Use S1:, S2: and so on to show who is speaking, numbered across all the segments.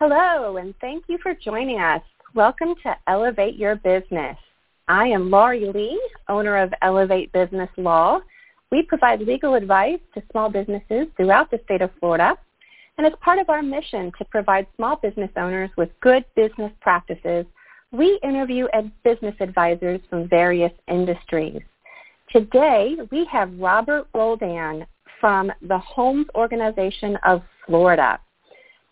S1: Hello, and thank you for joining us. Welcome to Elevate Your Business. I am Laurie Lee, owner of Elevate Business Law. We provide legal advice to small businesses throughout the state of Florida. And as part of our mission to provide small business owners with good business practices, we interview business advisors from various industries. Today, we have Robert Roldan from the Holmes Organization of Florida.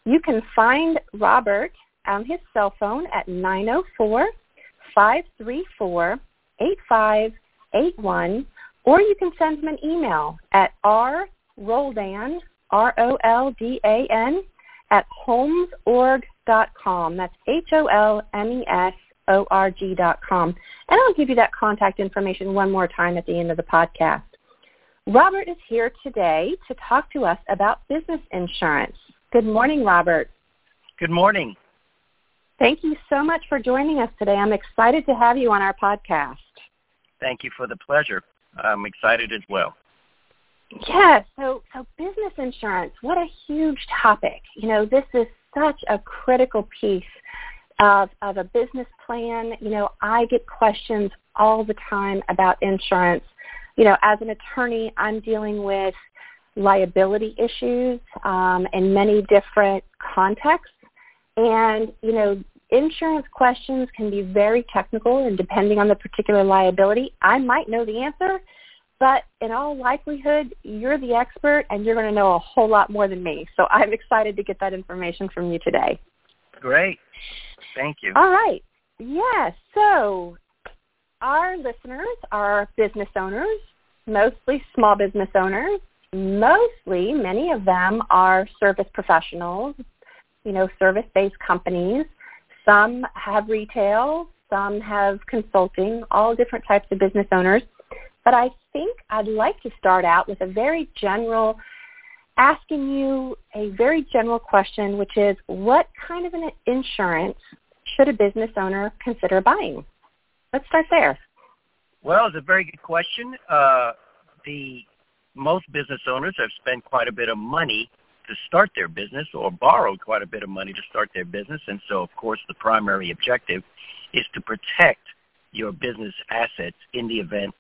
S1: You can find Robert on his cell phone at 904-534-8581, or you can send him an email at rroldan, R-O-L-D-A-N, at holmesorg.com. That's H-O-L-M-E-S-O-R-G dot com. And I'll give you that contact information one more time at the end of the podcast. Robert is here today to talk to us about business insurance. Good morning, Robert.
S2: Good morning.
S1: Thank you so much for joining us today. I'm excited to have you on our podcast.
S2: Thank you for the pleasure. I'm excited as well.
S1: Yes, so so business insurance, what a huge topic. You know, this is such a critical piece of of a business plan. You know, I get questions all the time about insurance. You know, as an attorney, I'm dealing with liability issues um, in many different contexts. And, you know, insurance questions can be very technical and depending on the particular liability, I might know the answer, but in all likelihood, you're the expert and you're going to know a whole lot more than me. So I'm excited to get that information from you today.
S2: Great. Thank you.
S1: All right. Yes. So our listeners are business owners, mostly small business owners. Mostly, many of them are service professionals, you know, service-based companies. Some have retail, some have consulting, all different types of business owners. But I think I'd like to start out with a very general, asking you a very general question, which is what kind of an insurance should a business owner consider buying? Let's start there.
S2: Well, it's a very good question. Uh, the most business owners have spent quite a bit of money to start their business or borrowed quite a bit of money to start their business. And so, of course, the primary objective is to protect your business assets in the event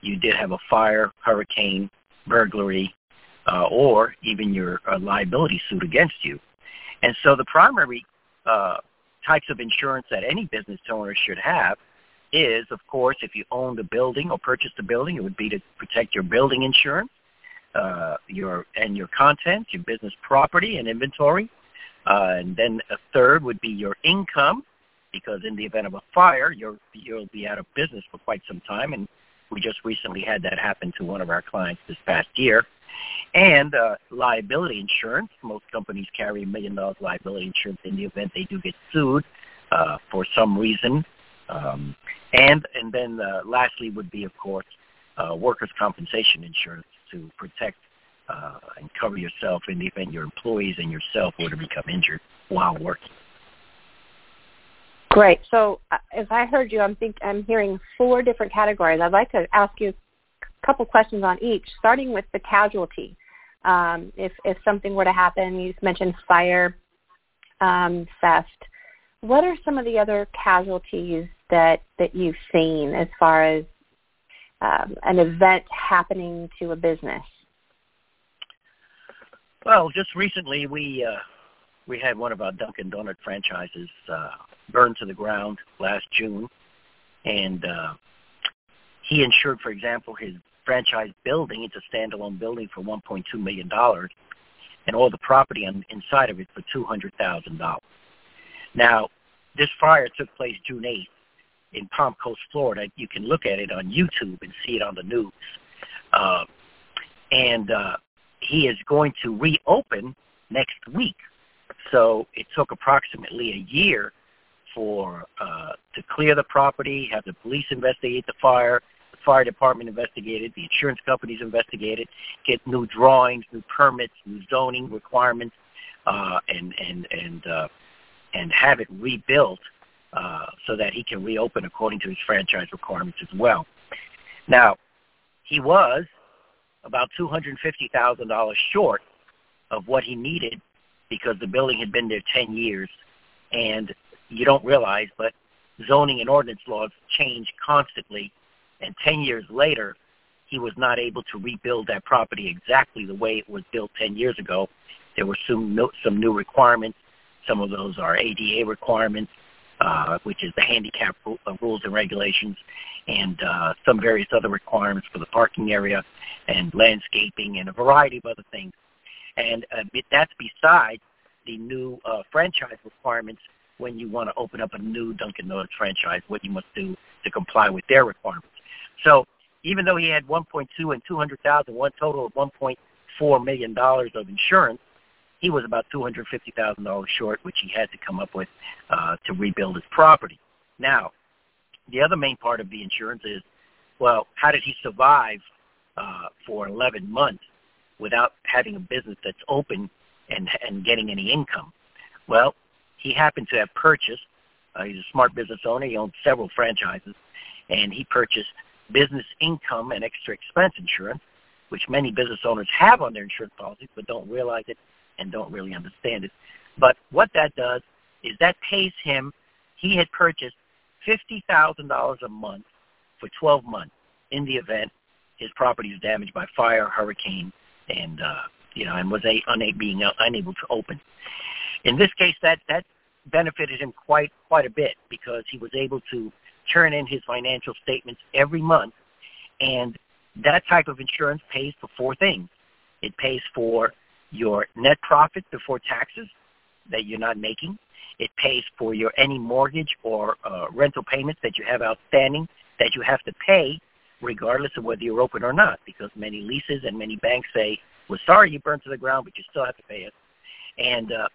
S2: you did have a fire, hurricane, burglary, uh, or even your uh, liability suit against you. And so the primary uh, types of insurance that any business owner should have is, of course, if you own the building or purchased the building, it would be to protect your building insurance, uh, your and your content, your business property and inventory. Uh, and then a third would be your income, because in the event of a fire, you're, you'll be out of business for quite some time, and we just recently had that happen to one of our clients this past year. And uh, liability insurance. Most companies carry a million dollars liability insurance in the event they do get sued uh, for some reason. Um, and and then uh, lastly would be, of course, uh, workers' compensation insurance to protect uh, and cover yourself in the event your employees and yourself were to become injured while working.
S1: Great. So uh, as I heard you, I'm think I'm hearing four different categories. I'd like to ask you a couple questions on each, starting with the casualty. Um, if if something were to happen, you mentioned fire, um, theft. What are some of the other casualties that that you've seen as far as um, an event happening to a business?
S2: Well, just recently we uh, we had one of our Dunkin' Donut franchises uh, burned to the ground last June, and uh, he insured, for example, his franchise building. It's a standalone building for 1.2 million dollars, and all the property inside of it for 200 thousand dollars. Now, this fire took place June 8th in Palm Coast, Florida. You can look at it on YouTube and see it on the news. Uh, and uh, he is going to reopen next week. So it took approximately a year for uh, to clear the property, have the police investigate the fire, the fire department investigate the insurance companies investigate it, get new drawings, new permits, new zoning requirements, uh, and and and uh, and have it rebuilt uh, so that he can reopen according to his franchise requirements as well. Now, he was about $250,000 short of what he needed because the building had been there 10 years, and you don't realize, but zoning and ordinance laws change constantly, and 10 years later, he was not able to rebuild that property exactly the way it was built 10 years ago. There were some some new requirements. Some of those are ADA requirements, uh, which is the handicap uh, rules and regulations, and uh, some various other requirements for the parking area and landscaping and a variety of other things. And uh, that's besides the new uh, franchise requirements when you want to open up a new Dunkin' Donuts franchise, what you must do to comply with their requirements. So even though he had 1.2 and 200,000, one total of 1.4 million dollars of insurance, he was about $250,000 short, which he had to come up with uh, to rebuild his property. Now, the other main part of the insurance is, well, how did he survive uh, for 11 months without having a business that's open and and getting any income? Well, he happened to have purchased. Uh, he's a smart business owner. He owns several franchises, and he purchased business income and extra expense insurance, which many business owners have on their insurance policies but don't realize it and don't really understand it. But what that does is that pays him. He had purchased fifty thousand dollars a month for twelve months in the event his property is damaged by fire, hurricane, and uh, you know, and was a, una- being unable to open. In this case, that that benefited him quite quite a bit because he was able to turn in his financial statements every month, and that type of insurance pays for four things. It pays for your net profit before taxes that you're not making. It pays for your any mortgage or uh, rental payments that you have outstanding that you have to pay regardless of whether you're open or not because many leases and many banks say, we're sorry you burned to the ground, but you still have to pay it. And, uh,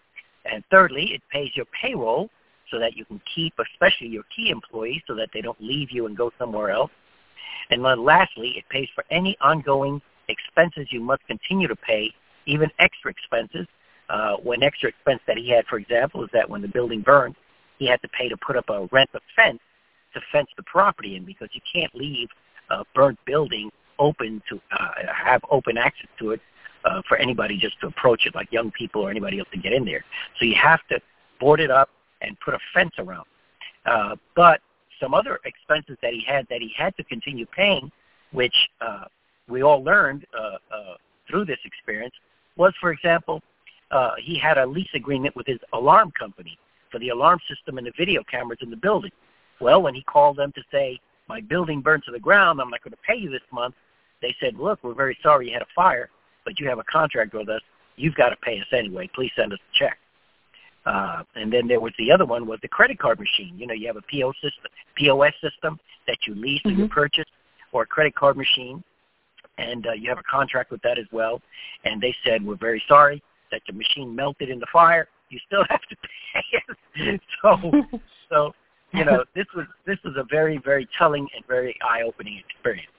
S2: and thirdly, it pays your payroll so that you can keep especially your key employees so that they don't leave you and go somewhere else. And then lastly, it pays for any ongoing expenses you must continue to pay, even extra expenses. Uh, one extra expense that he had, for example, is that when the building burned, he had to pay to put up a rent a fence to fence the property in because you can't leave a burnt building open to uh, have open access to it uh, for anybody just to approach it, like young people or anybody else to get in there. So you have to board it up and put a fence around. Uh, but some other expenses that he had that he had to continue paying, which uh, we all learned uh, uh, through this experience, was, for example, uh, he had a lease agreement with his alarm company for the alarm system and the video cameras in the building. Well, when he called them to say, my building burned to the ground, I'm not going to pay you this month, they said, look, we're very sorry you had a fire, but you have a contract with us. You've got to pay us anyway. Please send us a check. Uh, and then there was the other one was the credit card machine. You know, you have a PO system, POS system that you lease mm-hmm. or you purchase, or a credit card machine, and uh, you have a contract with that as well. And they said, we're very sorry that the machine melted in the fire. You still have to pay it. so, so you know, this was this was a very very telling and very eye opening experience.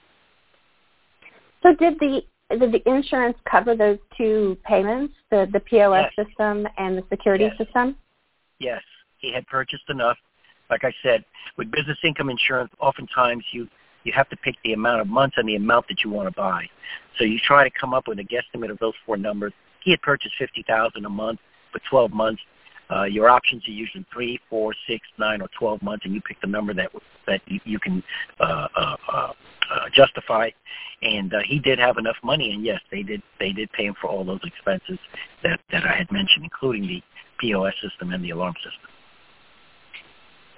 S1: So did the did the insurance cover those two payments, the the POS yes. system and the security
S2: yes.
S1: system?
S2: Yes, he had purchased enough. Like I said, with business income insurance, oftentimes you you have to pick the amount of months and the amount that you want to buy. So you try to come up with a guesstimate of those four numbers. He had purchased fifty thousand a month for twelve months. Uh, your options are usually three, four, six, nine, or twelve months, and you pick the number that that you, you can uh, uh, uh, uh, justify. And uh, he did have enough money, and yes, they did they did pay him for all those expenses that that I had mentioned, including the POS system and the alarm system.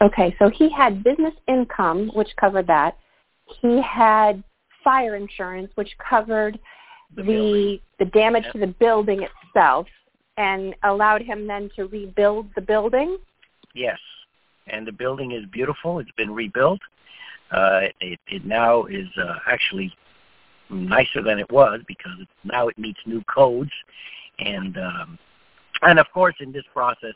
S1: Okay, so he had business income, which covered that. He had fire insurance, which covered the the, the damage yep. to the building itself, and allowed him then to rebuild the building.
S2: Yes, and the building is beautiful. It's been rebuilt. Uh, it, it now is uh, actually nicer than it was because now it meets new codes, and um, and of course in this process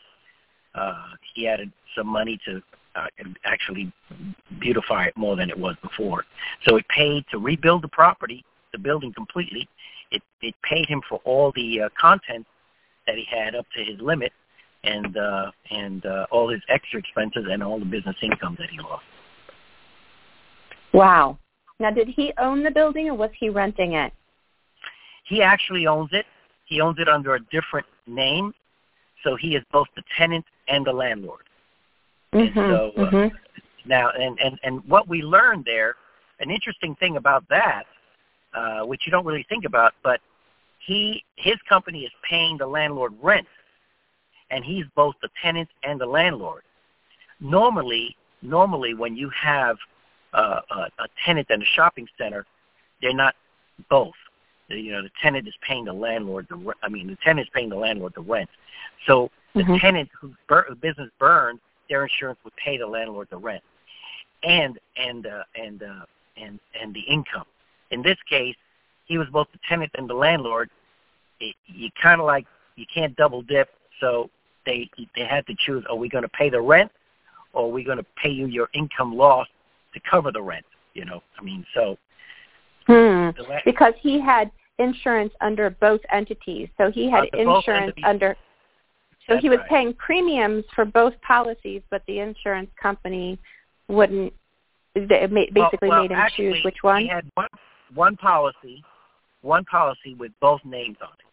S2: uh, he added some money to uh, actually beautify it more than it was before. So it paid to rebuild the property, the building completely. It it paid him for all the uh, content that he had up to his limit, and uh, and uh, all his extra expenses and all the business income that he lost.
S1: Wow. Now, did he own the building or was he renting it?
S2: He actually owns it. He owns it under a different name. so he is both the tenant and the landlord.
S1: Mm-hmm,
S2: and so uh,
S1: mm-hmm.
S2: now, and and and what we learned there, an interesting thing about that, uh, which you don't really think about, but he his company is paying the landlord rent, and he's both the tenant and the landlord. Normally, normally when you have uh, a, a tenant in a shopping center, they're not both. The, you know, the tenant is paying the landlord the. I mean, the tenant is paying the landlord the rent. So the
S1: Mhm.
S2: tenant whose bur- business burned, their insurance would pay the landlord the rent, and and uh, and uh, and and the income. In this case, he was both the tenant and the landlord. It, you kind of like you can't double dip, so they they had to choose: are we going to pay the rent, or are we going to pay you your income loss to cover the rent? You know, I mean, so
S1: Hmm.
S2: la-
S1: Because he had insurance under both entities. So he had
S2: both
S1: insurance under so
S2: That's
S1: he was
S2: right.
S1: paying premiums for both policies, but the insurance company wouldn't basically
S2: well, well,
S1: made him
S2: actually,
S1: choose which one.
S2: He had one one policy, one policy with both names on it.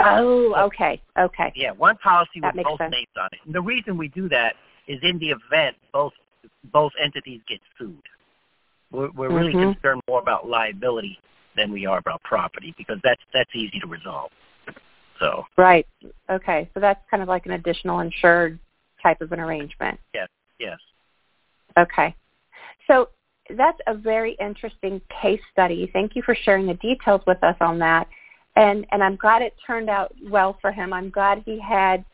S1: Oh, okay, okay.
S2: Yeah, one policy
S1: That
S2: with both
S1: sense.
S2: names on it. And the reason we do that is in the event both both entities get sued. We're, we're really
S1: Mhm.
S2: concerned more about liability than we are about property because that's that's easy to resolve. So
S1: Right. Okay. So that's kind of like an additional insured type of an arrangement.
S2: yes, yes.
S1: Okay. So that's a very interesting case study. Thank you for sharing the details with us on that. And and I'm glad it turned out well for him. I'm glad he had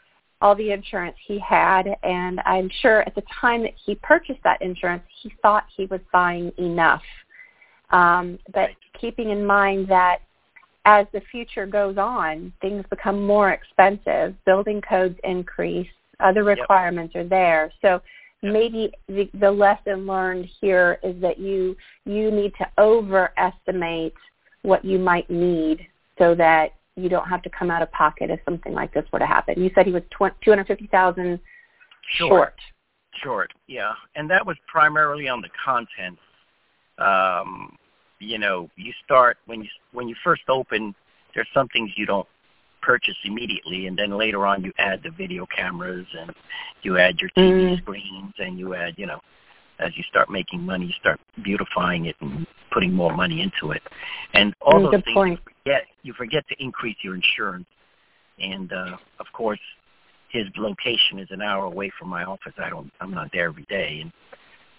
S1: all the insurance he had and I'm sure at the time that he purchased that insurance he thought he was buying enough. Um, but
S2: Right.
S1: keeping in mind that as the future goes on, things become more expensive, building codes increase, other
S2: Yep.
S1: requirements are there. So maybe the, the lesson learned here is that you you need to overestimate what you might need so that you don't have to come out of pocket if something like this were to happen. You said he was tw- 250,000 short.
S2: Short, yeah, and that was primarily on the content. Um, you know, you start when you when you first open. There's some things you don't purchase immediately, and then later on you add the video cameras and you add your TV
S1: Mm.
S2: screens and you add, you know, as you start making money, you start beautifying it and putting more money into it, and all
S1: Mm,
S2: those
S1: good
S2: things
S1: point.
S2: you forget. You forget to increase your insurance, and uh, of course, his location is an hour away from my office. I don't, I'm not there every day, and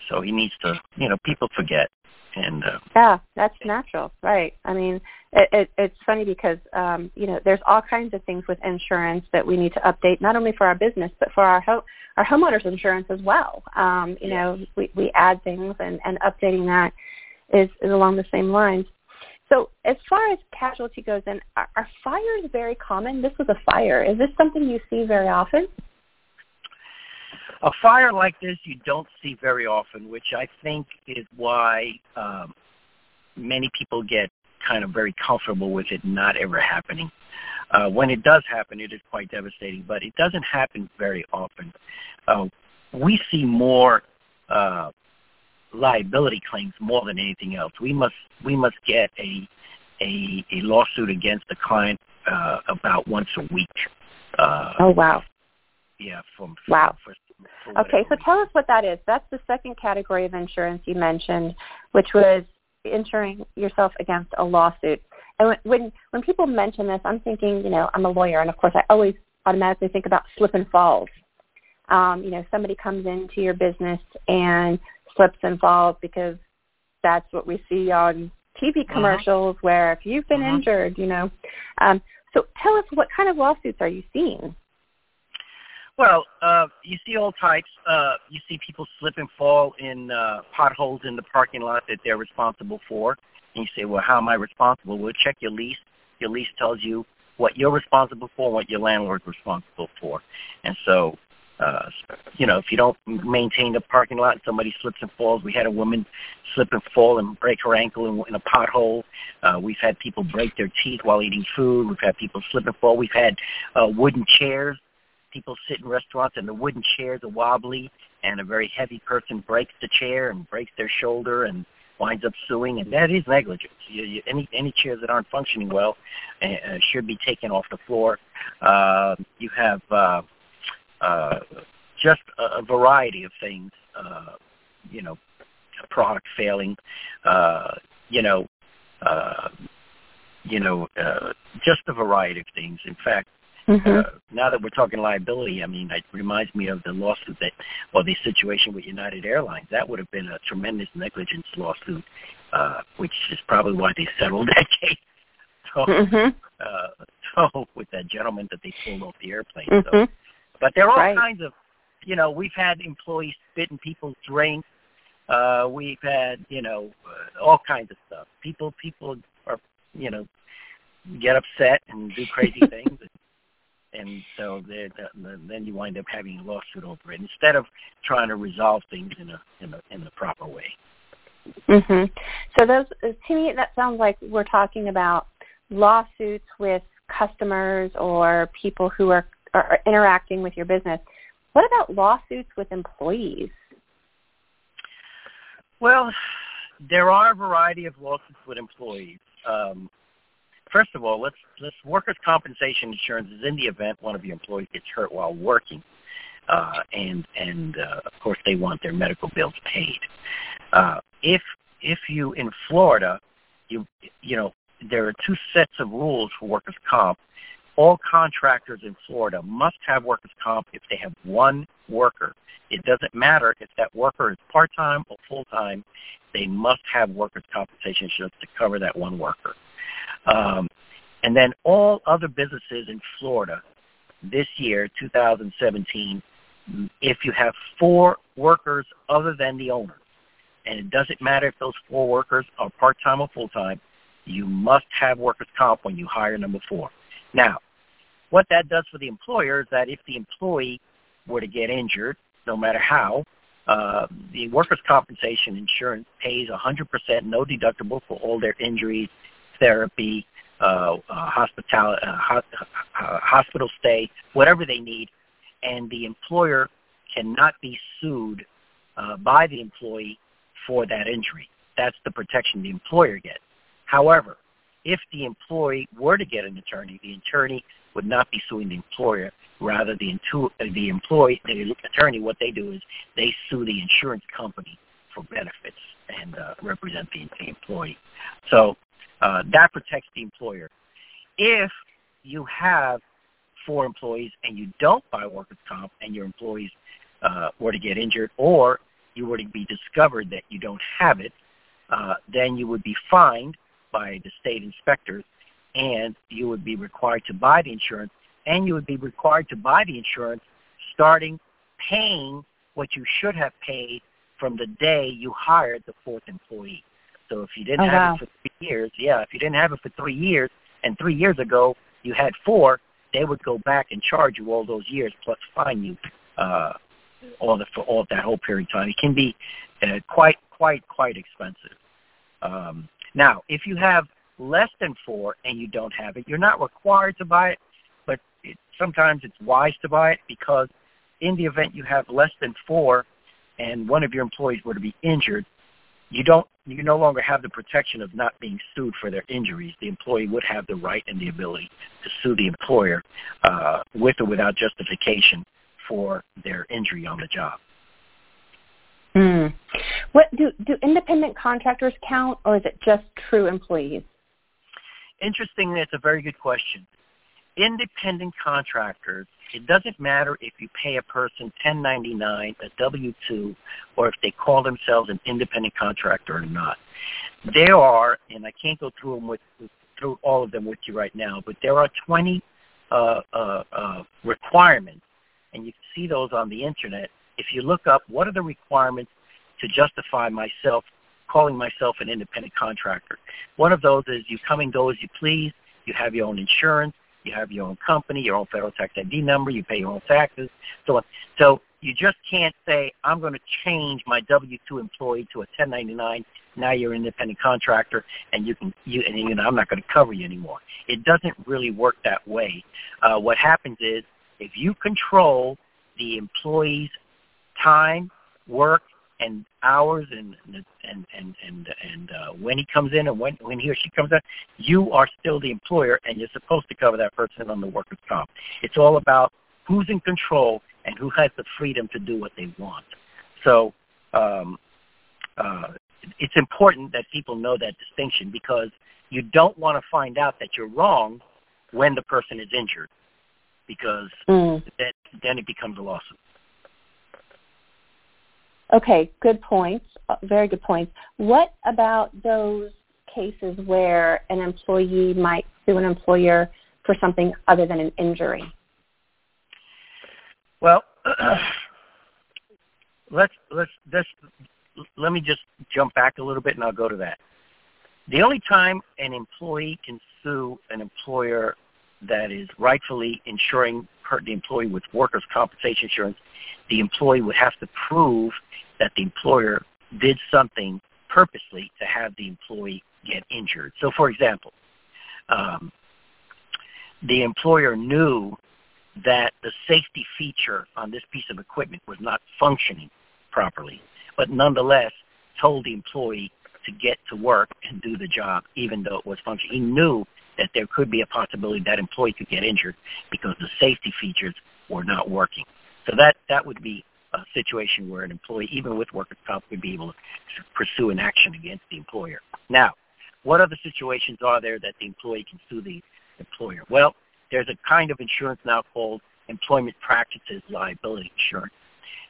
S2: so he needs to, you know, people forget, and uh,
S1: Yeah, that's natural, right? I mean, it, it, it's funny because um, you know there's all kinds of things with insurance that we need to update, not only for our business but for our ho- our homeowners insurance as well. Um, you know, we, we add things, and, and updating that is, is along the same lines. So, as far as casualty goes, then are, are fires very common? This was a fire. Is this something you see very often?
S2: A fire like this you don't see very often, which I think is why um, many people get kind of very comfortable with it not ever happening. Uh, when it does happen, it is quite devastating, but it doesn't happen very often. Uh, we see more uh, liability claims more than anything else. We must we must get a a, a lawsuit against the client uh, about once a week. Uh,
S1: Oh wow.
S2: yeah, from
S1: Wow.
S2: For, for
S1: Okay, so tell us what that is. That's the second category of insurance you mentioned, which was insuring yourself against a lawsuit. And when when, people mention this, I'm thinking, you know, I'm a lawyer, and of course, I always automatically think about slip and falls. Um, you know, somebody comes into your business and slips and falls because that's what we see on TV commercials. Where if you've been
S2: Mhm.
S1: injured, you know. Um, so tell us what kind of lawsuits are you seeing?
S2: Well, uh, you see all types. Uh, you see people slip and fall in uh, potholes in the parking lot that they're responsible for. And you say, well, how am I responsible? Well, check your lease. Your lease tells you what you're responsible for and what your landlord's responsible for. And so, uh, you know, if you don't maintain the parking lot somebody slips and falls, we had a woman slip and fall and break her ankle in, in a pothole. Uh, we've had people break their teeth while eating food. We've had people slip and fall. We've had uh, wooden chairs people sit in restaurants and the wooden chairs are wobbly and a very heavy person breaks the chair and breaks their shoulder and winds up suing, and that is negligence. You, you, any any chairs that aren't functioning well uh, uh, should be taken off the floor. Uh, you have uh, uh, just a, a variety of things. Uh, you know, product failing. Uh, you know, uh, you know, uh, just a variety of things. In fact, Mm-hmm. Uh, now that we're talking liability, I mean, it reminds me of the lawsuit that, or the situation with United Airlines. That would have been a tremendous negligence lawsuit, uh, which is probably why they settled that case. So, mm-hmm. uh, so with that gentleman that they pulled off the airplane. Mm-hmm. So, but there are all right. kinds of, you know, we've had employees spit in people's drinks. Uh, we've had, you know, uh, all kinds of stuff. People, people are, you know, get upset and do crazy things and so then you wind up having a lawsuit over it instead of trying to resolve things in a in a in the proper way.
S1: Mhm. So those to me that sounds like we're talking about lawsuits with customers or people who are, are interacting with your business. What about lawsuits with employees?
S2: Well, there are a variety of lawsuits with employees. Um, first of all, let's let's workers' compensation insurance is in the event one of your employees gets hurt while working, uh, and and uh, of course they want their medical bills paid. Uh, if if you in Florida, you you know there are two sets of rules for workers' comp. All contractors in Florida must have workers' comp if they have one worker. It doesn't matter if that worker is part-time or full-time. They must have workers' compensation insurance to cover that one worker. Um, and then all other businesses in Florida this year, 2017, if you have four workers other than the owner, and it doesn't matter if those four workers are part-time or full-time, you must have workers' comp when you hire number four. Now, what that does for the employer is that if the employee were to get injured, no matter how, uh, the workers' compensation insurance pays 100% no deductible for all their injuries, therapy, uh, uh, hospital, uh, ho- uh, hospital stay, whatever they need, and the employer cannot be sued uh, by the employee for that injury. That's the protection the employer gets. However, if the employee were to get an attorney, the attorney would not be suing the employer. Rather, the, intu- the employee, the attorney, what they do is they sue the insurance company for benefits and uh, represent the, the employee. So uh, that protects the employer. If you have four employees and you don't buy workers' comp and your employees uh, were to get injured or you were to be discovered that you don't have it, uh, then you would be fined by the state inspectors and you would be required to buy the insurance and you would be required to buy the insurance starting paying what you should have paid from the day you hired the fourth employee. So if you didn't oh, have wow. it for three years, yeah, if you didn't have it for three years, and three years ago you had four, they would go back and charge you all those years plus fine you uh, all the for all that whole period of time. It can be uh, quite quite quite expensive. Um, now, if you have less than four and you don't have it, you're not required to buy it, but it, sometimes it's wise to buy it because in the event you have less than four and one of your employees were to be injured, you don't you no longer have the protection of not being sued for their injuries. The employee would have the right and the ability to sue the employer uh, with or without justification for their injury on the job.
S1: Hmm. What do do independent contractors count, or is it just true employees?
S2: Interestingly, it's a very good question independent contractors, it doesn't matter if you pay a person 1099, a W-2, or if they call themselves an independent contractor or not. There are, and I can't go through them with through all of them with you right now, but there are 20 uh, uh, uh, requirements, and you can see those on the internet. If you look up what are the requirements to justify myself calling myself an independent contractor, one of those is you come and go as you please. You have your own insurance you have your own company, your own federal tax ID number, you pay your own taxes, so on. So you just can't say, I'm going to change my W-2 employee to a 1099. Now you're an independent contractor, and you can, you, and you know, I'm not going to cover you anymore. It doesn't really work that way. Uh, what happens is, if you control the employee's time, work, and hours and and and and and uh, when he comes in and when when he or she comes out, you are still the employer and you're supposed to cover that person on the workers' comp. It's all about who's in control and who has the freedom to do what they want. So um, uh, it's important that people know that distinction because you don't want to find out that you're wrong when the person is injured because mm. then, then it becomes a lawsuit.
S1: Okay, good points. Uh, very good points. What about those cases where an employee might sue an employer for something other than an injury?
S2: Well, let's let's just let me just jump back a little bit and I'll go to that. The only time an employee can sue an employer that is rightfully insuring the employee with workers' compensation insurance, the employee would have to prove that the employer did something purposely to have the employee get injured. So, for example, um, the employer knew that the safety feature on this piece of equipment was not functioning properly, but nonetheless told the employee to get to work and do the job even though it was functioning. He knew that there could be a possibility that employee could get injured because the safety features were not working. So that, that would be a situation where an employee, even with workers' comp, would be able to pursue an action against the employer. Now, what other situations are there that the employee can sue the employer? Well, there's a kind of insurance now called employment practices liability insurance.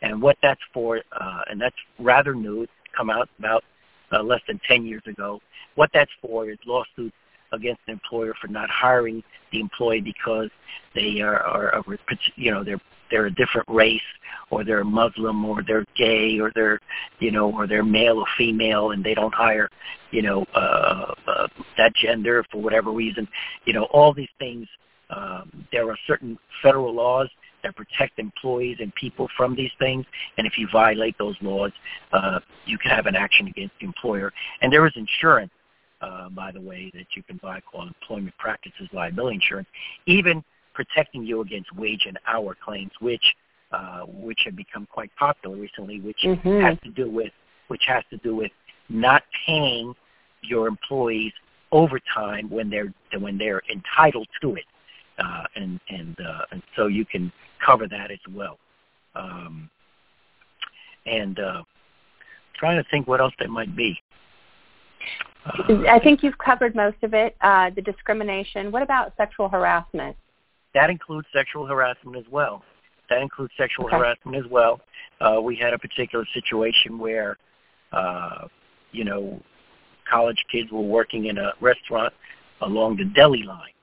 S2: And what that's for, uh, and that's rather new, it's come out about uh, less than 10 years ago. What that's for is lawsuits against an employer for not hiring the employee because they are, are, you know, they're they're a different race or they're Muslim or they're gay or they're you know or they're male or female and they don't hire you know uh, uh, that gender for whatever reason you know all these things um, there are certain federal laws that protect employees and people from these things. And if you violate those laws, uh, you can have an action against the employer. And there is insurance, uh, by the way, that you can buy called employment practices liability insurance, even protecting you against wage and hour claims, which uh, which have become quite popular recently, which mm-hmm. has to do with which has to do with not paying your employees overtime when they're when they're entitled to it uh, and and uh, and so you can cover that as well. Um, and uh, trying to think what else there might be.
S1: I think you've covered most of it. Uh, the discrimination. What about sexual harassment?
S2: That includes sexual harassment as well. That includes sexual okay. harassment as well. Uh, we had a particular situation where, uh, you know, college kids were working in a restaurant along the deli line,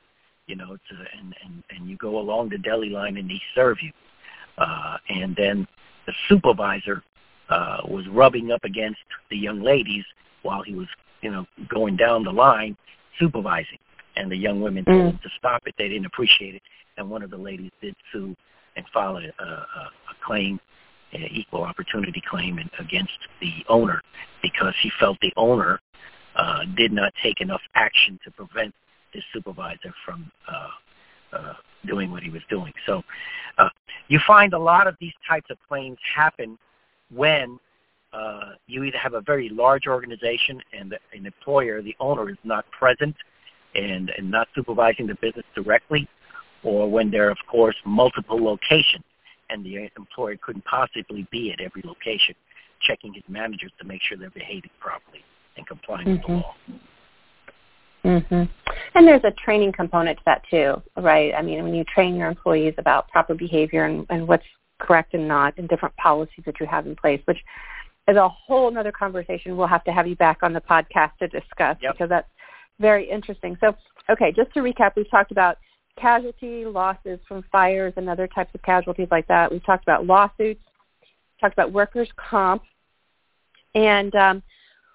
S2: you know, to, and, and, and you go along the deli line and they serve you. Uh, and then the supervisor uh, was rubbing up against the young ladies while he was, you know, going down the line supervising. And the young women told mm. him to stop it. They didn't appreciate it. And one of the ladies did sue and file a, a, a claim, an equal opportunity claim against the owner because he felt the owner uh, did not take enough action to prevent his supervisor from uh, uh, doing what he was doing. So uh, you find a lot of these types of claims happen when uh, you either have a very large organization and an employer, the owner, is not present and, and not supervising the business directly, or when there are, of course, multiple locations and the employer couldn't possibly be at every location, checking his managers to make sure they're behaving properly and complying mm-hmm. with the mm-hmm. law.
S1: Mhm. And there's a training component to that too, right? I mean, when you train your employees about proper behavior and, and what's correct and not, and different policies that you have in place, which is a whole other conversation. We'll have to have you back on the podcast to discuss yep. because that's very interesting. So, okay, just to recap, we've talked about casualty losses from fires and other types of casualties like that. We've talked about lawsuits, talked about workers' comp, and um,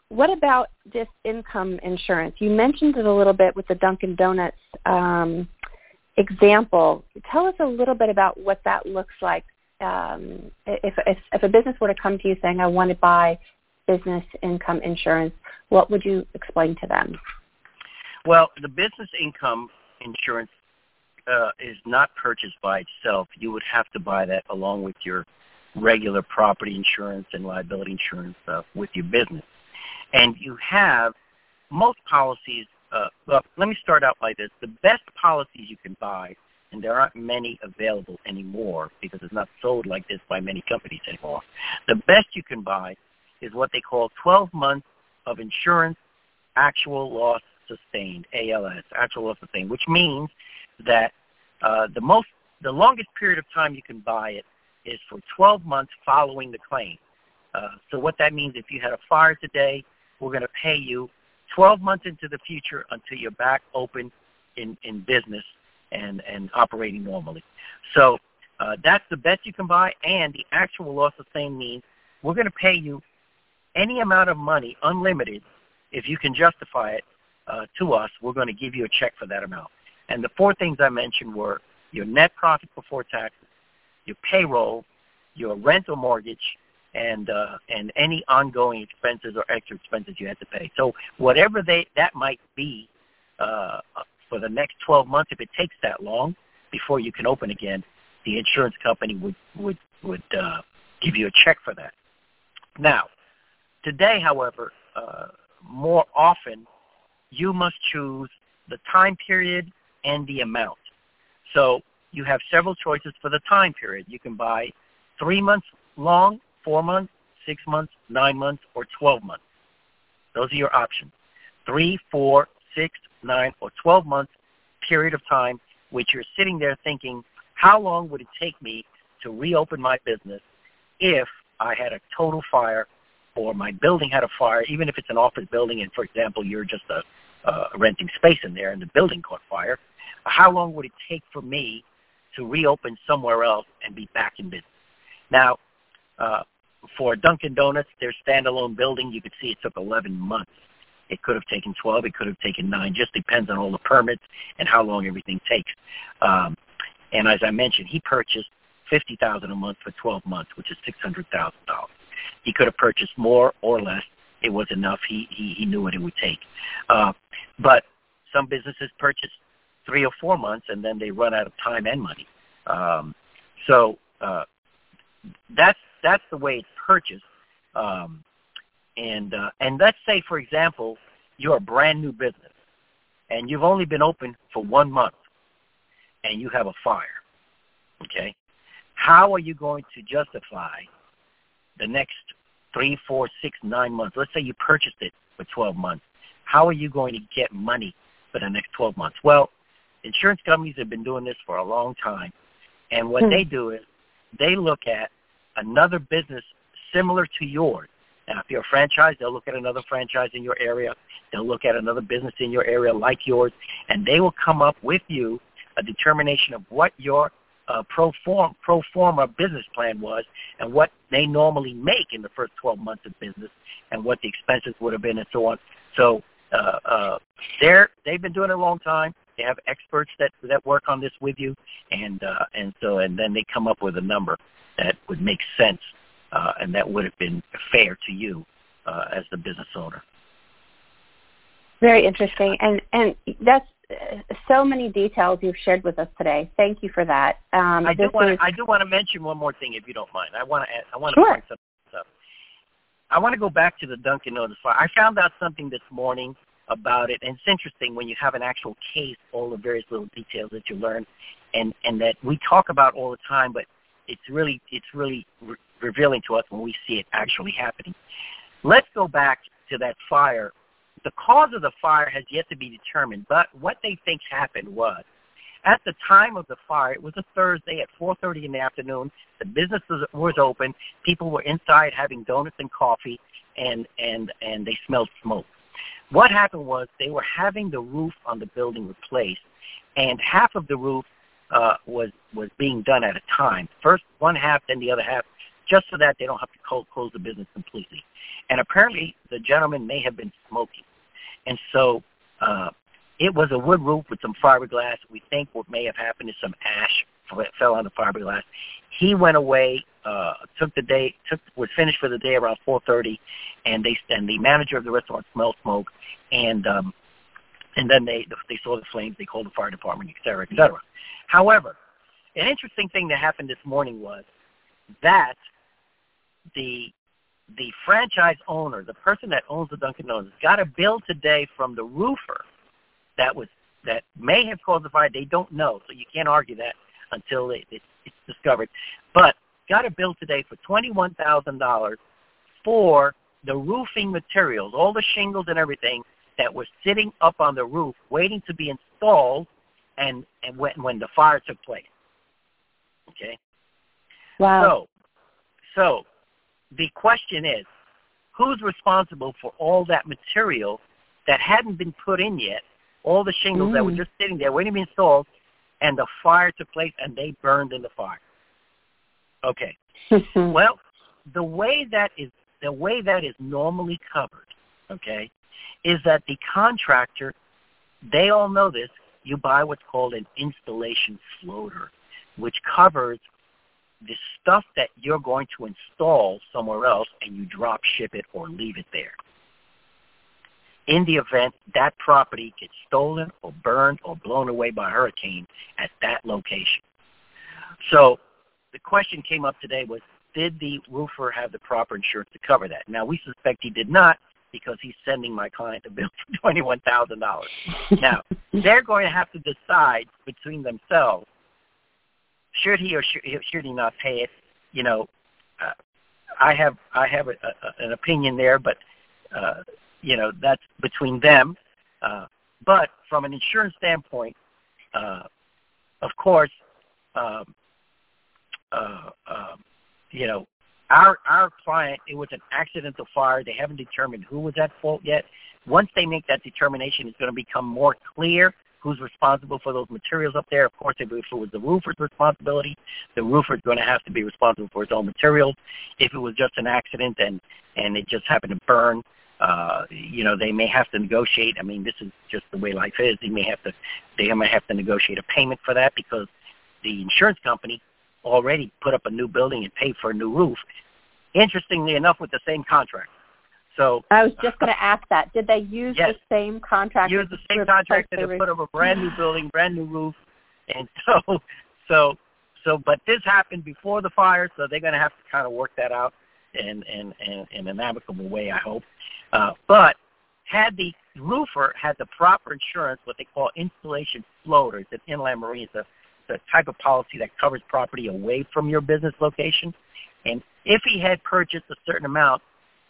S1: what about this income insurance? You mentioned it a little bit with the Dunkin' Donuts um, example. Tell us a little bit about what that looks like. Um, if, if, if a business were to come to you saying, I want to buy business income insurance, what would you explain to them?
S2: Well, the business income insurance uh, is not purchased by itself. You would have to buy that along with your regular property insurance and liability insurance uh, with your business. And you have most policies. Uh, well, let me start out by this: the best policies you can buy, and there aren't many available anymore because it's not sold like this by many companies anymore. The best you can buy is what they call 12 months of insurance actual loss sustained, ALS, actual loss sustained, which means that uh, the most, the longest period of time you can buy it is for 12 months following the claim. Uh, so what that means, if you had a fire today, we're going to pay you 12 months into the future until you're back open in, in business and, and operating normally. So uh, that's the best you can buy, and the actual loss sustained means we're going to pay you any amount of money, unlimited, if you can justify it uh, to us, we're going to give you a check for that amount. And the four things I mentioned were your net profit before taxes, your payroll, your rental mortgage, and uh, and any ongoing expenses or extra expenses you had to pay. So whatever they that might be uh, for the next 12 months, if it takes that long before you can open again, the insurance company would would would uh, give you a check for that. Now, today, however, uh, more often you must choose the time period and the amount. So you have several choices for the time period. You can buy three months long, four months, six months, nine months, or 12 months. Those are your options. Three, four, six, nine, or 12 months period of time, which you're sitting there thinking, how long would it take me to reopen my business if I had a total fire or my building had a fire, even if it's an office building and, for example, you're just a, renting space in there and the building caught fire, how long would it take for me to reopen somewhere else and be back in business? Now, uh, for Dunkin' Donuts, their standalone building, you could see it took 11 months. It could have taken 12. It could have taken 9. Just depends on all the permits and how long everything takes. Um, and as I mentioned, he purchased 50000 a month for 12 months, which is $600,000. He could have purchased more or less. It was enough. He he, he knew what it would take. Uh, but some businesses purchase three or four months and then they run out of time and money. Um, so uh, that's that's the way it's purchased. Um, and uh, and let's say, for example, you're a brand new business and you've only been open for one month and you have a fire. Okay, how are you going to justify the next three, four, six, nine months. Let's say you purchased it for 12 months. How are you going to get money for the next 12 months? Well, insurance companies have been doing this for a long time. And what hmm. they do is they look at another business similar to yours. Now, if you're a franchise, they'll look at another franchise in your area. They'll look at another business in your area like yours, and they will come up with you a determination of what your uh, pro, form, pro forma business plan was and what they normally make in the first 12 months of business and what the expenses would have been and so on. So uh, uh, they're, they've been doing it a long time. They have experts that, that work on this with you, and uh, and so and then they come up with a number that would make sense uh, and that would have been fair to you uh, as the business owner.
S1: Very interesting, and and that's so many details you've shared with us today. Thank you for that.
S2: Um, I do want to. I do want to mention one more thing, if you don't mind. I want to. I want
S1: to
S2: sure. point something out. I want to go back to the Dunkin' Donuts fire. I found out something this morning about it, and it's interesting when you have an actual case, all the various little details that you learn, and and that we talk about all the time, but it's really it's really re- revealing to us when we see it actually happening. Let's go back to that fire the cause of the fire has yet to be determined, but what they think happened was at the time of the fire, it was a Thursday at 4.30 in the afternoon. The business was open. People were inside having donuts and coffee, and, and, and they smelled smoke. What happened was they were having the roof on the building replaced, and half of the roof uh, was, was being done at a time. First one half, then the other half, just so that they don't have to close the business completely. And apparently the gentleman may have been smoking. And so uh, it was a wood roof with some fiberglass. We think what may have happened is some ash fell on the fiberglass. He went away, uh, took the day, took was finished for the day around 4:30, and they and the manager of the restaurant smelled smoke, and um, and then they they saw the flames. They called the fire department, et cetera, et cetera. However, an interesting thing that happened this morning was that the the franchise owner, the person that owns the Dunkin' Donuts, got a bill today from the roofer that was that may have caused the fire. They don't know, so you can't argue that until it, it, it's discovered. But got a bill today for twenty-one thousand dollars for the roofing materials, all the shingles and everything that was sitting up on the roof waiting to be installed, and and when when the fire took place. Okay.
S1: Wow.
S2: So, so the question is, who's responsible for all that material that hadn't been put in yet, all the shingles mm. that were mm. just sitting there waiting to be installed, and the fire took place and they burned in the fire? Okay. well, the way that is the way that is normally covered, okay, is that the contractor, they all know this, you buy what's called an installation floater, which covers the stuff that you're going to install somewhere else and you drop ship it or leave it there. In the event that property gets stolen or burned or blown away by a hurricane at that location. So the question came up today was, did the roofer have the proper insurance to cover that? Now we suspect he did not because he's sending my client a bill for twenty-one thousand dollars. now they're going to have to decide between themselves should he or should, should he not pay it? You know, uh, I have I have a, a, an opinion there, but uh, you know that's between them. Uh, but from an insurance standpoint, uh, of course, um, uh, uh, you know, our our client it was an accidental fire. They haven't determined who was at fault yet. Once they make that determination, it's going to become more clear who's responsible for those materials up there. Of course, if it was the roofer's responsibility, the roofer's going to have to be responsible for his own materials. If it was just an accident and and it just happened to burn, uh, you know, they may have to negotiate. I mean, this is just the way life is. They may have to they may have to negotiate a payment for that because the insurance company already put up a new building and paid for a new roof. Interestingly enough, with the same contract. So
S1: I was just going to ask that. Did they use
S2: yes,
S1: the same contract?
S2: Use the same contractor to put up a brand new building, brand new roof, and so so so. But this happened before the fire, so they're going to have to kind of work that out in in in, in an amicable way, I hope. Uh, but had the roofer had the proper insurance, what they call installation floaters at Inland Marine, it's a, it's a type of policy that covers property away from your business location. And if he had purchased a certain amount,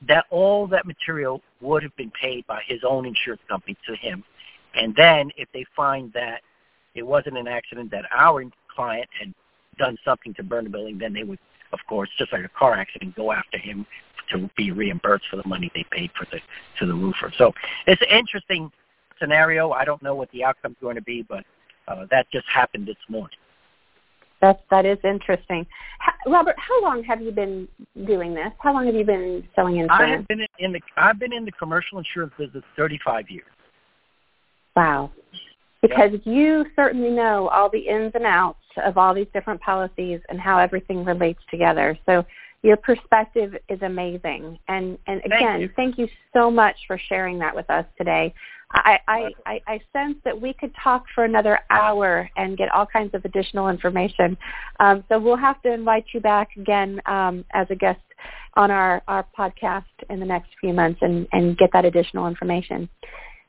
S2: that all that material would have been paid by his own insurance company to him. And then if they find that it wasn't an accident, that our client had done something to burn the building, then they would, of course, just like a car accident, go after him to be reimbursed for the money they paid for the to the roofer. So it's an interesting scenario. I don't know what the outcome is going to be, but uh, that just happened this morning.
S1: That that is interesting. How, Robert, how long have you been doing this? How long have you been selling insurance?
S2: I have been in the I've been in the commercial insurance business 35 years.
S1: Wow. Because yep. you certainly know all the ins and outs of all these different policies and how everything relates together. So your perspective is amazing. And and again,
S2: thank you,
S1: thank you so much for sharing that with us today. I, I, I, I sense that we could talk for another hour and get all kinds of additional information. Um, so we'll have to invite you back again um, as a guest on our, our podcast in the next few months and, and get that additional information.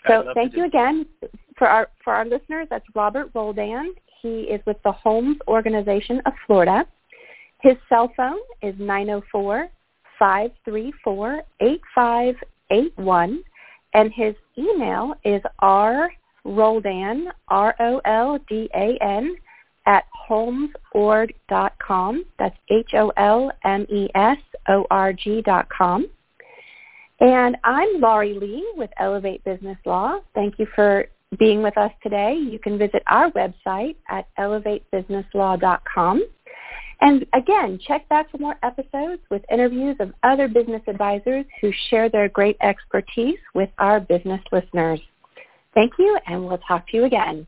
S1: So thank you again. For our, for our listeners, that's Robert Roldan. He is with the Holmes Organization of Florida. His cell phone is 904 534 8581 and his email is rroldan, R-O-L-D-A-N, at holmesorg.com. That's H-O-L-M-E-S-O-R-G dot com. And I'm Laurie Lee with Elevate Business Law. Thank you for being with us today. You can visit our website at elevatebusinesslaw.com. And again, check back for more episodes with interviews of other business advisors who share their great expertise with our business listeners. Thank you, and we'll talk to you again.